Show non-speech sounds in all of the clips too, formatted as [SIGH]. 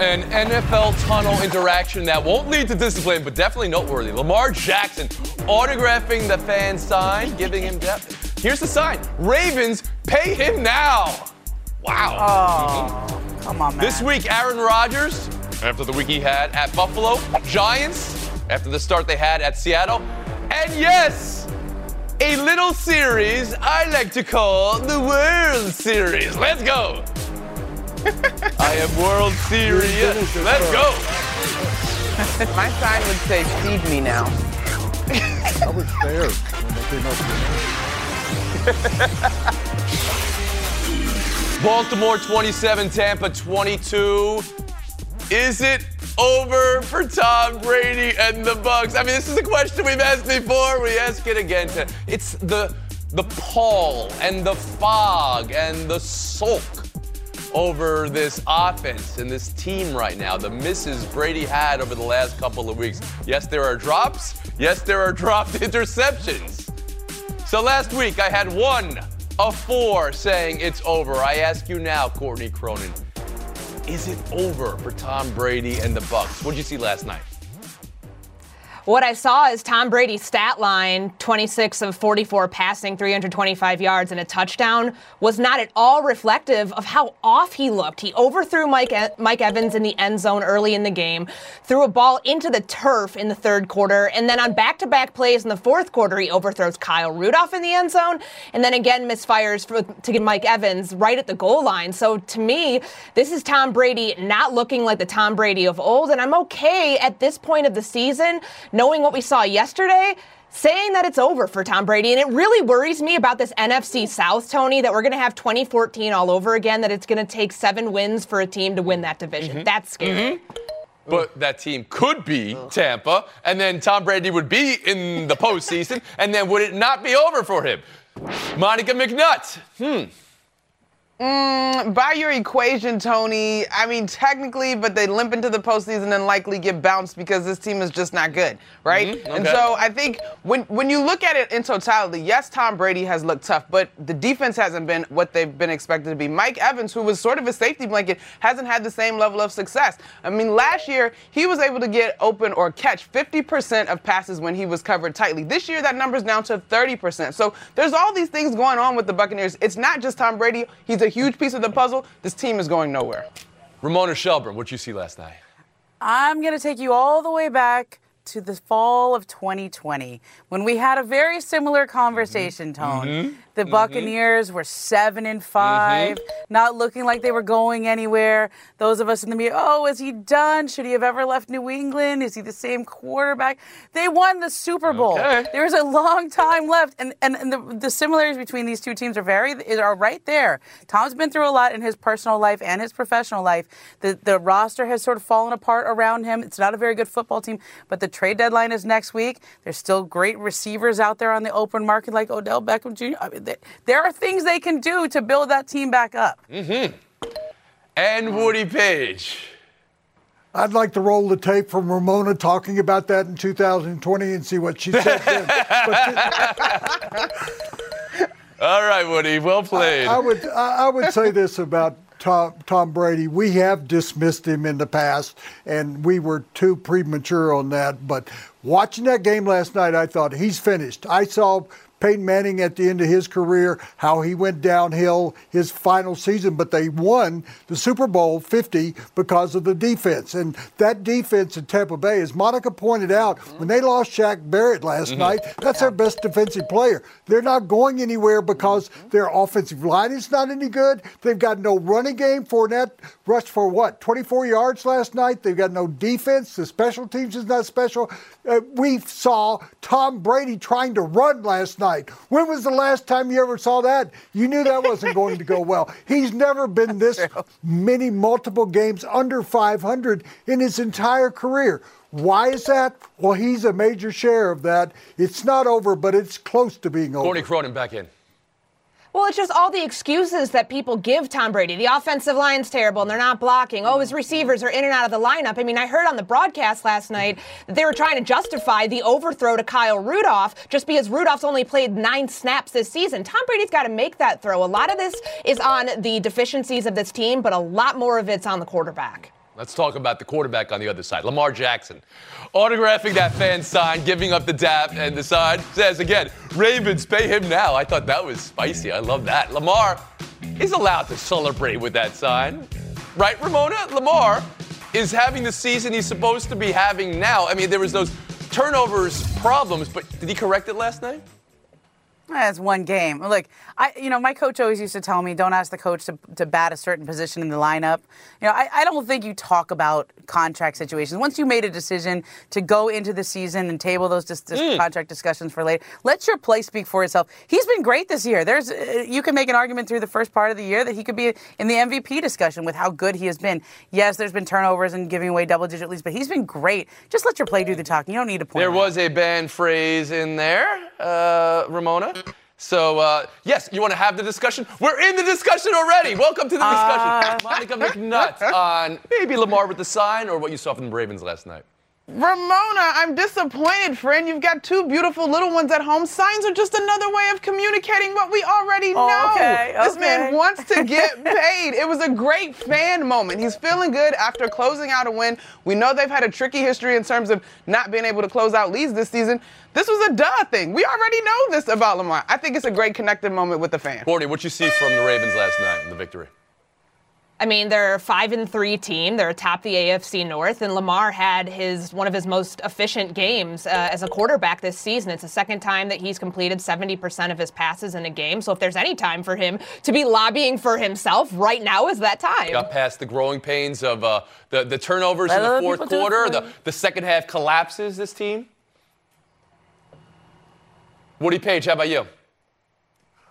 An NFL tunnel interaction that won't lead to discipline, but definitely noteworthy. Lamar Jackson autographing the fan sign, giving him depth. Here's the sign Ravens, pay him now. Wow. Oh, come on, man. This week, Aaron Rodgers, after the week he had at Buffalo, Giants, after the start they had at Seattle, and yes, a little series I like to call the World Series. Let's go. I am World Serious. Let's go. [LAUGHS] My sign would say, feed me now. I was there when they came up with Baltimore 27, Tampa 22. Is it over for Tom Brady and the Bucs? I mean, this is a question we've asked before. We ask it again. It's the the pall and the fog and the sulk over this offense and this team right now, the misses Brady had over the last couple of weeks. Yes, there are drops. Yes, there are [LAUGHS] dropped interceptions. So last week I had one of four saying it's over. I ask you now, Courtney Cronin, is it over for Tom Brady and the Bucs? What did you see last night? What I saw is Tom Brady's stat line 26 of 44 passing, 325 yards, and a touchdown was not at all reflective of how off he looked. He overthrew Mike, Mike Evans in the end zone early in the game, threw a ball into the turf in the third quarter, and then on back to back plays in the fourth quarter, he overthrows Kyle Rudolph in the end zone, and then again misfires for, to get Mike Evans right at the goal line. So to me, this is Tom Brady not looking like the Tom Brady of old, and I'm okay at this point of the season knowing what we saw yesterday, saying that it's over for Tom Brady. And it really worries me about this NFC South, Tony, that we're going to have 2014 all over again, that it's going to take seven wins for a team to win that division. Mm-hmm. That's scary. Mm-hmm. But that team could be Tampa, and then Tom Brady would be in the postseason, and then would it not be over for him? Monica McNutt. Hmm. Mm, by your equation, Tony, I mean, technically, but they limp into the postseason and likely get bounced because this team is just not good, right? Mm-hmm. Okay. And so I think when, when you look at it in totality, yes, Tom Brady has looked tough, but the defense hasn't been what they've been expected to be. Mike Evans, who was sort of a safety blanket, hasn't had the same level of success. I mean, last year, he was able to get open or catch 50% of passes when he was covered tightly. This year, that number's down to 30%. So there's all these things going on with the Buccaneers. It's not just Tom Brady. He's a huge piece of the puzzle. This team is going nowhere. Ramona Shelburne, what you see last night? I'm going to take you all the way back to the fall of 2020 when we had a very similar conversation tone. Mm-hmm. The mm-hmm. Buccaneers were seven and 5 mm-hmm. not looking like they were going anywhere. Those of us in the media, oh, is he done? Should he have ever left New England? Is he the same quarterback? They won the Super Bowl. Okay. There's a long time left, and and, and the, the similarities between these two teams are very are right there. Tom's been through a lot in his personal life and his professional life. The the roster has sort of fallen apart around him. It's not a very good football team, but the trade deadline is next week. There's still great receivers out there on the open market like Odell Beckham Jr. I mean, there are things they can do to build that team back up. Mm-hmm. And Woody Paige. I'd like to roll the tape from Ramona talking about that in 2020 and see what she said then. [LAUGHS] All right, Woody, well played. I, I would I, I would say this about Tom, Tom, Brady. We have dismissed him in the past, and we were too premature on that. But watching that game last night, I thought he's finished. I saw Peyton Manning at the end of his career, how he went downhill his final season, but they won the Super Bowl 50 because of the defense. And that defense in Tampa Bay, as Monica pointed out, when they lost Shaq Barrett last mm-hmm. night, that's their best defensive player. They're not going anywhere because their offensive line is not any good. They've got no running game. Fournette rushed for what, 24 yards last night? They've got no defense. The special teams is not special. Uh, we saw Tom Brady trying to run last night night. When was the last time you ever saw that? You knew that wasn't going to go [LAUGHS] well. He's never been this many multiple games under 500 in his entire career. Why is that? Well, he's a major share of that. It's not over, but it's close to being over. Courtney Cronin back in. Well, it's just all the excuses that people give Tom Brady. The offensive line's terrible and they're not blocking. Oh, his receivers are in and out of the lineup. I mean, I heard on the broadcast last night that they were trying to justify the overthrow to Kyle Rudolph just because Rudolph's only played nine snaps this season. Tom Brady's got to make that throw. A lot of this is on the deficiencies of this team, but a lot more of it's on the quarterback. Let's talk about the quarterback on the other side, Lamar Jackson. Autographing that fan [LAUGHS] sign, giving up the dap, and the sign says again, Ravens, pay him now. I thought that was spicy. I love that. Lamar is allowed to celebrate with that sign. Right, Ramona? Lamar is having the season he's supposed to be having now. I mean, there was those turnovers problems, but did he correct it last night? That's one game. Look, I, you know, my coach always used to tell me, don't ask the coach to, to bat a certain position in the lineup. You know, I, I don't think you talk about contract situations. Once you made a decision to go into the season and table those dis- mm. contract discussions for later, let your play speak for itself. He's been great this year. There's, uh, you can make an argument through the first part of the year that he could be in the MVP discussion with how good he has been. Yes, there's been turnovers and giving away double digit leads, but he's been great. Just let your play do the talking. You don't need to point. There was a banned phrase in there, uh, Ramona. So, uh, yes, you want to have the discussion? We're in the discussion already. Welcome to the discussion. Uh, Monica McNutt [LAUGHS] on maybe Lamar with the sign or what you saw from the Ravens last night. Ramona, I'm disappointed, friend. You've got two beautiful little ones at home. Signs are just another way of communicating what we already oh, know. okay, This man wants to [LAUGHS] get paid. It was a great fan moment. He's feeling good after closing out a win. We know they've had a tricky history in terms of not being able to close out leads this season. This was a duh thing. We already know this about Lamar. I think it's a great connected moment with the fan. Courtney, what you see from the Ravens last night in the victory? I mean, they're a five and three team. They're atop the AFC North, and Lamar had his one of his most efficient games uh, as a quarterback this season. It's the second time that he's completed 70% of his passes in a game. So if there's any time for him to be lobbying for himself, right now is that time. Got past the growing pains of uh, the the turnovers in the fourth quarter. The the second half collapses. This team. Woody Paige, how about you?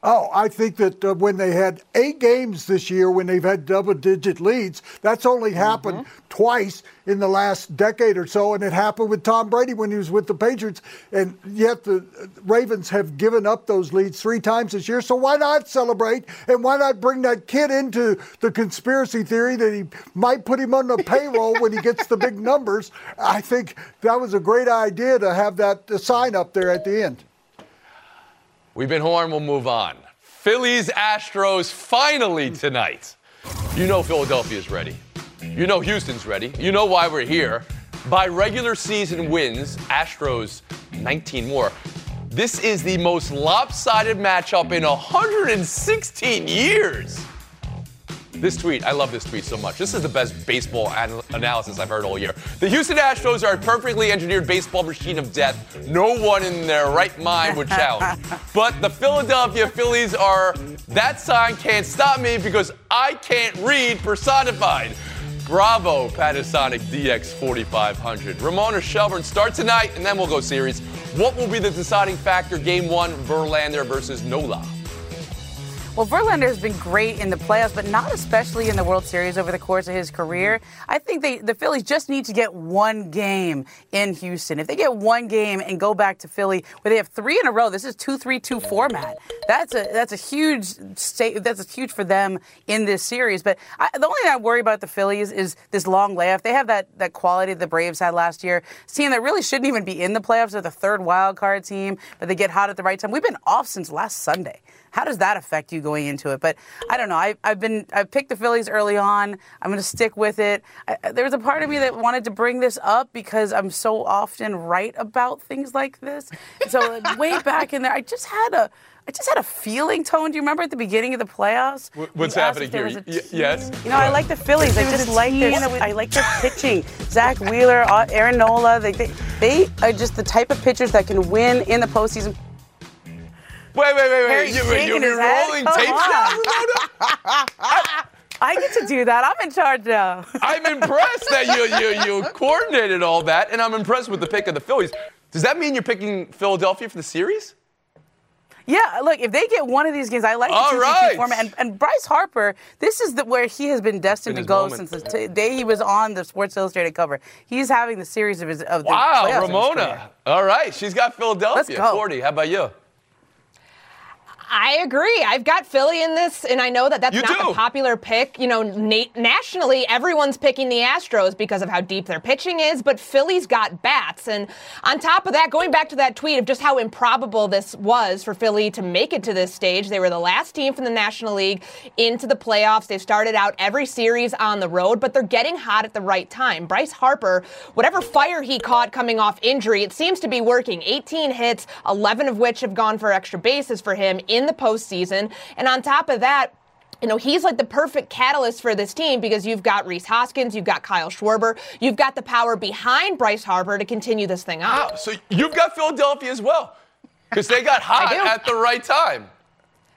Oh, I think that uh, when they had eight games this year, when they've had double digit leads, that's only happened mm-hmm. twice in the last decade or so. And it happened with Tom Brady when he was with the Patriots. And yet the Ravens have given up those leads three times this year. So why not celebrate? And why not bring that kid into the conspiracy theory that he might put him on the payroll when he gets the big [LAUGHS] numbers? I think that was a great idea to have that sign up there at the end. We've been horn, we'll move on. Phillies Astros finally tonight. You know Philadelphia's ready. You know Houston's ready. You know why we're here. By regular season wins, Astros 19 more. This is the most lopsided matchup in 116 years. This tweet, I love this tweet so much. This is the best baseball an- analysis I've heard all year. The Houston Astros are a perfectly engineered baseball machine of death. No one in their right mind would challenge. [LAUGHS] but the Philadelphia Phillies are that sign can't stop me because I can't read personified. Bravo, Panasonic DX4500. Ramona Shelburne start tonight, and then we'll go series. What will be the deciding factor? Game one, Verlander versus Nola. Well, Verlander has been great in the playoffs, but not especially in the World Series over the course of his career. I think they, the Phillies just need to get one game in Houston. If they get one game and go back to Philly, where they have three in a row, this is two-three-two format. That's a that's a huge state. That's huge for them in this series. But I, the only thing I worry about the Phillies is this long layoff. They have that that quality the Braves had last year. A team that really shouldn't even be in the playoffs. They're the third wild card team, but they get hot at the right time. We've been off since last Sunday. How does that affect you going into it? But I don't know. I, have been I picked the Phillies early on. I'm going to stick with it. I, there was a part of me that wanted to bring this up because I'm so often right about things like this. So way back in there, I just had a. I just had a feeling, Tone. Do you remember at the beginning of the playoffs? What's happening here? Y- yes. You know, I like the Phillies. I just like their, I like their pitching. Zack Wheeler, uh, Aaron Nola. They, they, they are just the type of pitchers that can win in the postseason. Wait, wait, wait, wait. You, you, you're rolling tapes now, [LAUGHS] I, I get to do that. I'm in charge now. [LAUGHS] I'm impressed that you, you, you coordinated all that, and I'm impressed with the pick of the Phillies. Does that mean you're picking Philadelphia for the series? Yeah, look, if they get one of these games, I like the two right. format. And, and Bryce Harper, this is the, where he has been destined Been to go moment. since the t- day he was on the Sports Illustrated cover. He's having the series of his of the Wow, playoffs his. Ramona. All right, she's got Philadelphia. Let's go. 40. How about you? I agree. I've got Philly in this, and I know that that's You not do? the popular pick. You know, na- nationally, everyone's picking the Astros because of how deep their pitching is, but Philly's got bats. And on top of that, going back to that tweet of just how improbable this was for Philly to make it to this stage, they were the last team from the National League into the playoffs. They started out every series on the road, but they're getting hot at the right time. Bryce Harper, whatever fire he caught coming off injury, it seems to be working. 18 hits, 11 of which have gone for extra bases for him in the postseason. And on top of that, you know, he's like the perfect catalyst for this team because you've got Rhys Hoskins, you've got Kyle Schwarber, you've got the power behind Bryce Harper to continue this thing Wow, ah, so you've got Philadelphia as well. Because they got [LAUGHS] hot at the right time.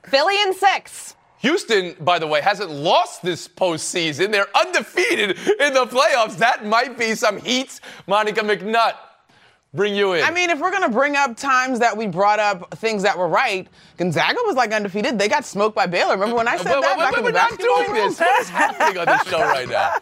Philly in six. Houston, by the way, hasn't lost this postseason. They're undefeated in the playoffs. That might be some heat. Monica McNutt, bring you in. I mean, if we're gonna bring up times that we brought up things that were right, Gonzaga was like undefeated. They got smoked by Baylor. Remember when I said that wait, back in we're the not doing this. What is happening on this show right now?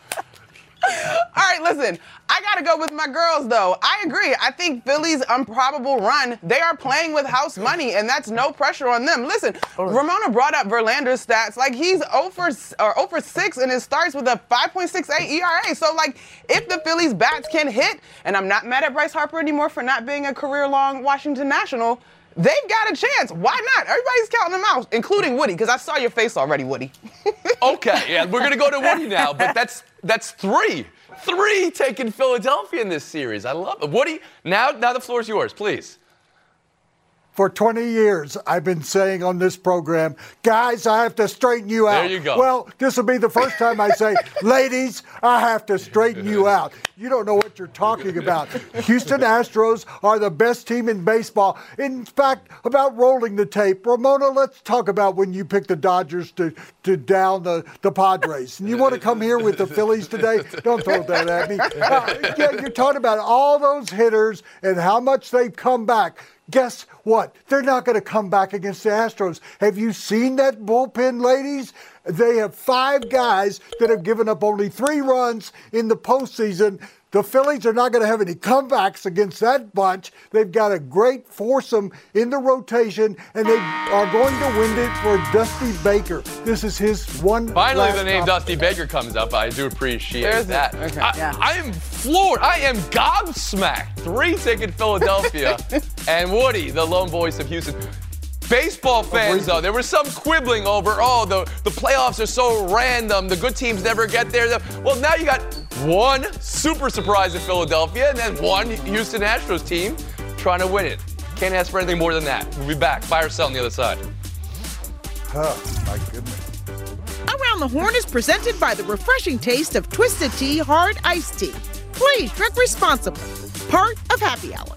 [LAUGHS] All right, listen. I gotta go with my girls, though. I agree. I think Philly's improbable run. They are playing with house money, and that's no pressure on them. Listen, Ramona brought up Verlander's stats. Like he's oh over or 0 for 6 and it starts with a 5.68 ERA. So like, if the Phillies bats can hit, and I'm not mad at Bryce Harper anymore for not being a career-long Washington National. They've got a chance. Why not? Everybody's counting them out, including Woody, because I saw your face already, Woody. [LAUGHS] Okay, yeah, we're gonna go to Woody now, but that's that's three. Three taking Philadelphia in this series. I love it. Woody, now now the floor is yours, please. For 20 years, I've been saying on this program, guys, I have to straighten you out. There you go. Well, this will be the first time I say, [LAUGHS] ladies, I have to straighten you out. You don't know what you're talking about. Houston Astros are the best team in baseball. In fact, about rolling the tape, Ramona, let's talk about when you picked the Dodgers to, to down the, the Padres. And you want to come here with the Phillies today? Don't throw that at me. Uh, yeah, you're talking about all those hitters and how much they've come back. Guess what? They're not going to come back against the Astros. Have you seen that bullpen, ladies? They have five guys that have given up only three runs in the postseason. The Phillies are not going to have any comebacks against that bunch. They've got a great foursome in the rotation, and they are going to win it for Dusty Baker. This is his one. Finally, last the name op- Dusty Baker comes up. I do appreciate There's that. Okay. I, Yeah. I am floored. I am gobsmacked. Three ticket Philadelphia, [LAUGHS] and Woody, the lone voice of Houston. Baseball fans, though, there was some quibbling over, oh, the, the playoffs are so random. The good teams never get there. Well, now you got one super surprise in Philadelphia and then one Houston Astros team trying to win it. Can't ask for anything more than that. We'll be back. Buy or sell on the other side. Oh, my goodness. Around the Horn is presented by the refreshing taste of Twisted Tea Hard Iced Tea. Please drink responsibly. Part of Happy Hour.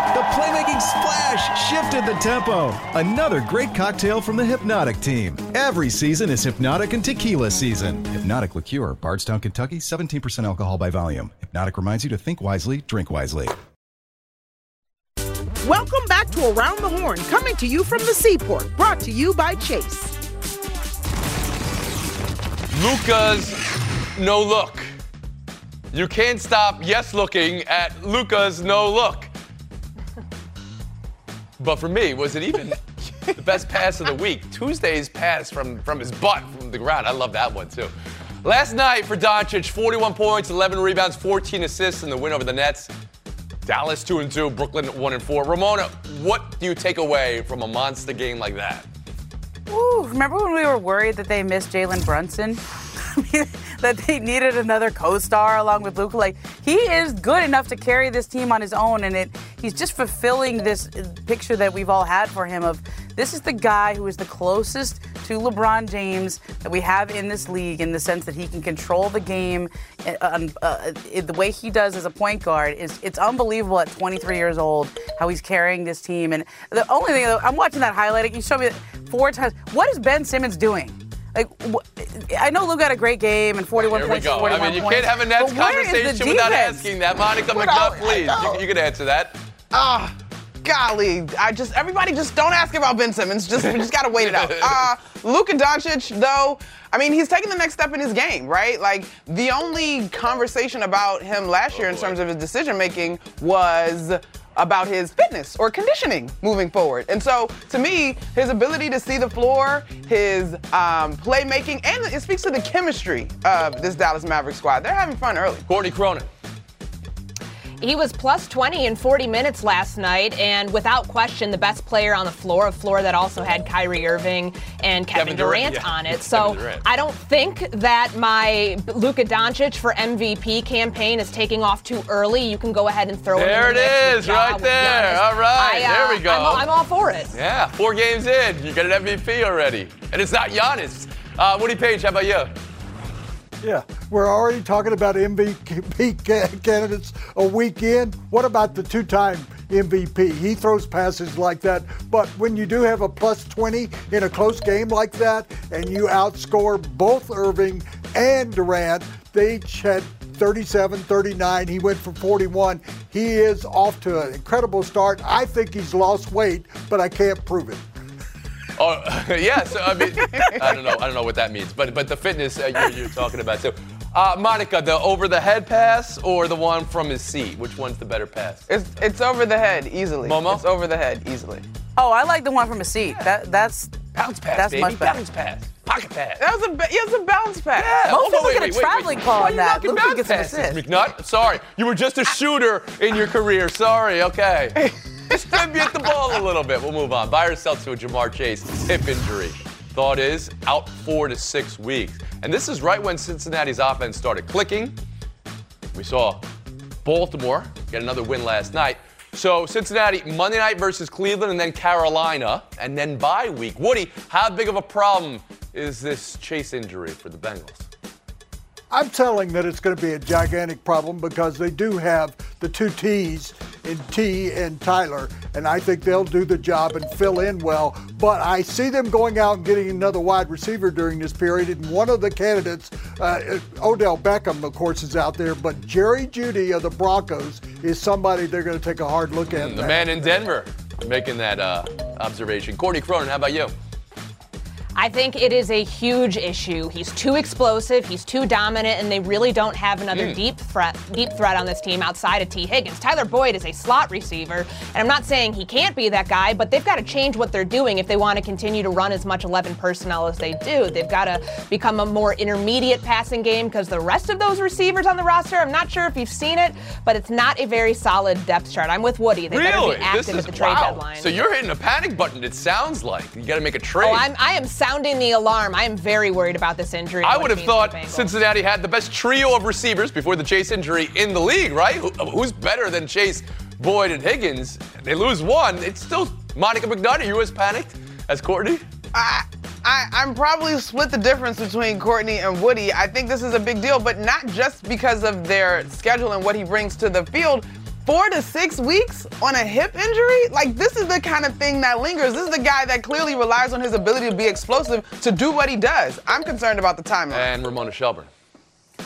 The playmaking splash shifted the tempo. Another great cocktail from the Hypnotic team. Every season is Hypnotic and Tequila season. Hypnotic Liqueur, Bardstown, Kentucky, 17% alcohol by volume. Hypnotic reminds you to think wisely, drink wisely. Welcome back to Around the Horn, coming to you from the Seaport, brought to you by Chase. Luca's no look. You can't stop yes looking at Luca's no look. But for me, was it even the best pass of the week? Tuesday's pass from, from his butt, from the ground. I love that one too. Last night for Doncic, 41 points, 11 rebounds, 14 assists in the win over the Nets. Dallas 2 and 2, Brooklyn 1 and 4. Ramona, what do you take away from a monster game like that? Ooh, remember when we were worried that they missed Jalen Brunson? [LAUGHS] that they needed another co-star along with Luka. Like he is good enough to carry this team on his own, and it he's just fulfilling this picture that we've all had for him of this is the guy who is the closest to LeBron James that we have in this league in the sense that he can control the game uh, uh, the way he does as a point guard is it's unbelievable at 23 years old how he's carrying this team. And the only thing I'm watching that highlight, you showed me four times. What is Ben Simmons doing? Like, I know Luke had a great game and 41 Here points. We go. I mean, you points, can't have a Nets conversation without asking that. Monica what McNutt, please. You, you, can answer that. Ah. Uh, golly, I just everybody just don't ask about Ben Simmons. Just we just gotta wait it out. [LAUGHS] Uh, Luka Doncic, though, I mean, he's taking the next step in his game, right? Like the only conversation about him last year in terms of his decision making was about his fitness or conditioning moving forward. And so, to me, his ability to see the floor, his um, playmaking, and it speaks to the chemistry of this Dallas Maverick squad. They're having fun early. Courtney Cronin. He was plus 20 in 40 minutes last night, and without question, the best player on the floor, a floor that also had Kyrie Irving and Kevin, Kevin Durant, Durant yeah. on it. [LAUGHS] So I don't think that my Luka Doncic for MVP campaign is taking off too early. You can go ahead and throw there it. There it is, right there. All right, I, uh, there we go. I'm all, I'm all, for it. Yeah, four games in, you got an MVP already, and it's not Giannis. Uh, Woody Paige, how about you? Yeah, we're already talking about MVP [LAUGHS] candidates a weekend. What about the two time MVP? He throws passes like that, but when you do have a plus 20 in a close game like that, and you outscore both Irving and Durant, they each had 37, 39. He went for 41. He is off to an incredible start. I think he's lost weight, but I can't prove it. Oh, [LAUGHS] yeah. So I mean, I don't know. I don't know what that means, but but the fitness uh, you're, you're, talking about too. Uh, Monica, the over the head pass or the one from his seat? Which one's the better pass? It's it's over the head easily. Momo? It's over the head easily. Oh, I like the one from his seat. That that's bounce pass. That's baby. much better. Bounce pass. Pocket pass. That was a yeah, it was a bounce pass. Yeah. Most oh, people get a traveling wait. call on that. Luke gets passes, an assist. McNutt. Sorry, you were just a shooter in your career. Sorry. Okay. [LAUGHS] Distribute the ball a little bit. We'll move on. Buy or sell to a Ja'Marr Chase hip injury. Thought is out four to six weeks. And this is right when Cincinnati's offense started clicking. We saw Baltimore get another win last night. So Cincinnati Monday night versus Cleveland and then Carolina and then bye week. Woody, how big of a problem is this Chase injury for the Bengals? I'm telling that it's going to be a gigantic problem because they do have the two T's in T and Tyler, and I think they'll do the job and fill in well. But I see them going out and getting another wide receiver during this period, and one of the candidates, uh, Odell Beckham, of course, is out there, but Jerry Jeudy of the Broncos is somebody they're going to take a hard look at. Mm, the man in Denver making that uh, observation. Courtney Cronin, how about you? I think it is a huge issue. He's too explosive, he's too dominant, and they really don't have another mm. deep threat deep threat on this team outside of Tee Higgins. Tyler Boyd is a slot receiver, and I'm not saying he can't be that guy, but they've got to change what they're doing if they want to continue to run as much 11 personnel as they do. They've got to become a more intermediate passing game because the rest of those receivers on the roster, I'm not sure if you've seen it, but it's not a very solid depth chart. I'm with Woody. They really? better be active is, at the trade wow. deadline. So you're hitting a panic button, it sounds like. You got to make a trade. Oh, I'm, I am sounding the alarm. I am very worried about this injury. I would have thought Cincinnati had the best trio of receivers before the Chase injury in the league, right? who's better than Chase, Boyd, and Higgins? They lose one. It's still Monica McNutt. Are you as panicked as Courtney? I, I, I'm probably split the difference between Courtney and Woody. I think this is a big deal, but not just because of their schedule and what he brings to the field, four to six weeks on a hip injury? Like, this is the kind of thing that lingers. This is the guy that clearly relies on his ability to be explosive to do what he does. I'm concerned about the timeline. And Ramona Shelburne.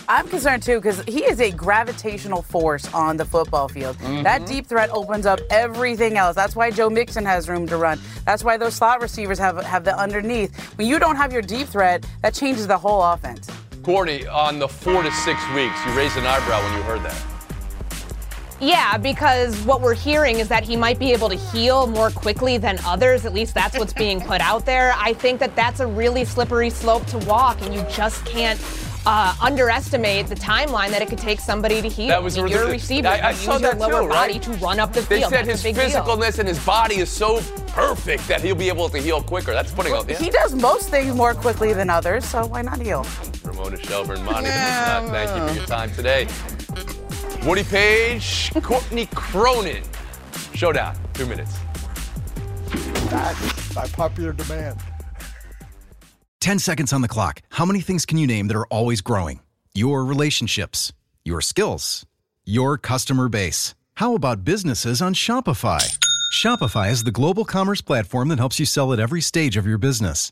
I'm concerned too because he is a gravitational force on the football field. Mm-hmm. That deep threat opens up everything else. That's why Joe Mixon has room to run. That's why those slot receivers have have the underneath. When you don't have your deep threat, that changes the whole offense. Courtney, on the four to six weeks, you raised an eyebrow when you heard that. Yeah, because what we're hearing is that he might be able to heal more quickly than others. At least that's what's being put out there. I think that that's a really slippery slope to walk, and you just can't uh, underestimate the timeline that it could take somebody to heal. That was I you're a receiver. I, I you saw use that your lower too, body right? to run up the they field. said That's his physicalness and his body is so perfect that he'll be able to heal quicker. That's putting well, out. Yeah. He does most things more quickly than others, so why not heal? Ramona Shelburne, Monica, yeah. thank you for your time today. Woody Paige, Courtney Cronin. Showdown, two minutes. By popular demand. 10 seconds on the clock. How many things can you name that are always growing? Your relationships, your skills, your customer base. How about businesses on Shopify? Shopify is the global commerce platform that helps you sell at every stage of your business.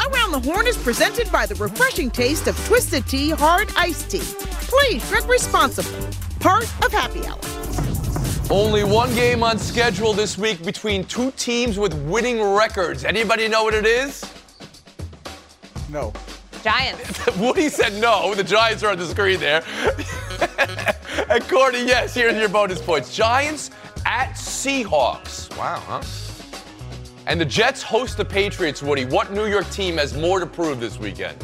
Around the Horn is presented by the refreshing taste of Twisted Tea Hard Iced Tea. Please drink responsibly. Part of Happy Hour. Only one game on schedule this week between two teams with winning records. Anybody know what it is? No. Giants. [LAUGHS] Woody said no. The Giants are on the screen there. [LAUGHS] and Courtney, yes, here's your bonus points. Giants at Seahawks. Wow, huh? And the Jets host the Patriots, Woody. What New York team has more to prove this weekend?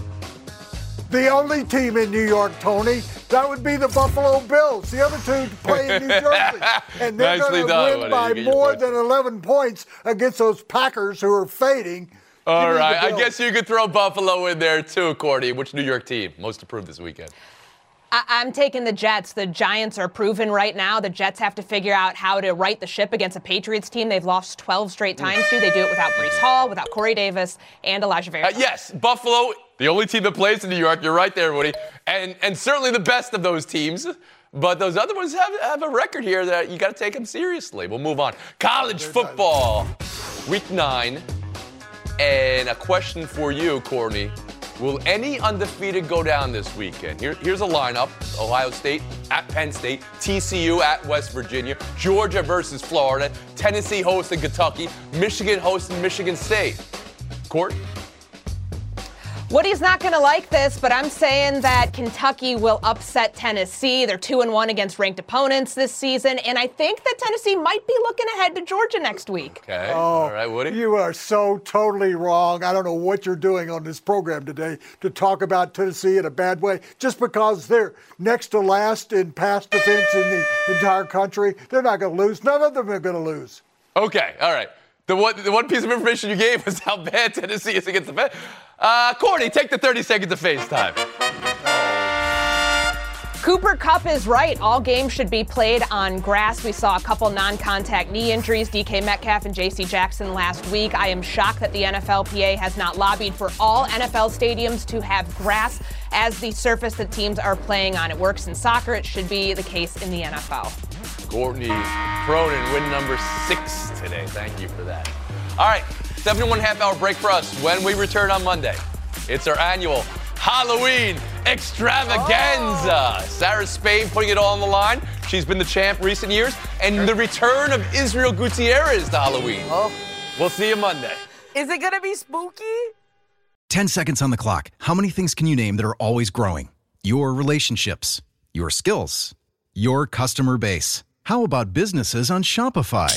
The only team in New York, Tony, that would be the Buffalo Bills. The other two play in New Jersey. [LAUGHS] And they're going to win buddy. by You get your more than 11 points against those Packers who are fading. All Give me the right, I guess you could throw Buffalo in there too, Courtney. Which New York team most to prove this weekend? I- I'm taking the Jets. The Giants are proven right now. The Jets have to figure out how to right the ship against a Patriots team they've lost 12 straight times to. They do it without Breece Hall, without Corey Davis, and Elijah Vera. Uh, yes, Buffalo, the only team that plays in New York. You're right there, Woody, and and certainly the best of those teams. But those other ones have, have a record here that you got to take them seriously. We'll move on. College football, week nine, and a question for you, Courtney. Will any undefeated go down this weekend? Here, here's a lineup Ohio State at Penn State, TCU at West Virginia, Georgia versus Florida, Tennessee hosting Kentucky, Michigan hosting Michigan State. Court? Woody's not going to like this, but I'm saying that Kentucky will upset Tennessee. They're 2 and 1 against ranked opponents this season, and I think that Tennessee might be looking ahead to Georgia next week. Okay. All oh, right, Woody. You are so totally wrong. I don't know what you're doing on this program today to talk about Tennessee in a bad way. Just because they're next to last in pass defense in the entire country, they're not going to lose. None of them are going to lose. Okay, all right. The one, the one piece of information you gave [LAUGHS] was how bad Tennessee is against the Fed. Uh, Courtney, take the 30 seconds of FaceTime. Cooper Kupp is right. All games should be played on grass. We saw a couple non contact knee injuries, DK Metcalf and JC Jackson last week. I am shocked that the NFLPA has not lobbied for all NFL stadiums to have grass as the surface that teams are playing on. It works in soccer, it should be the case in the NFL. Courtney Cronin, win number six today. Thank you for that. All right, seven and one half hour break for us when we return on Monday. It's our annual Halloween extravaganza. Oh. Sarah Spain putting it all on the line. She's been the champ recent years. And the return of Israel Gutierrez to Halloween. Oh. We'll see you Monday. Is it gonna be spooky? 10 seconds on the clock. How many things can you name that are always growing? Your relationships, your skills, your customer base. How about businesses on Shopify?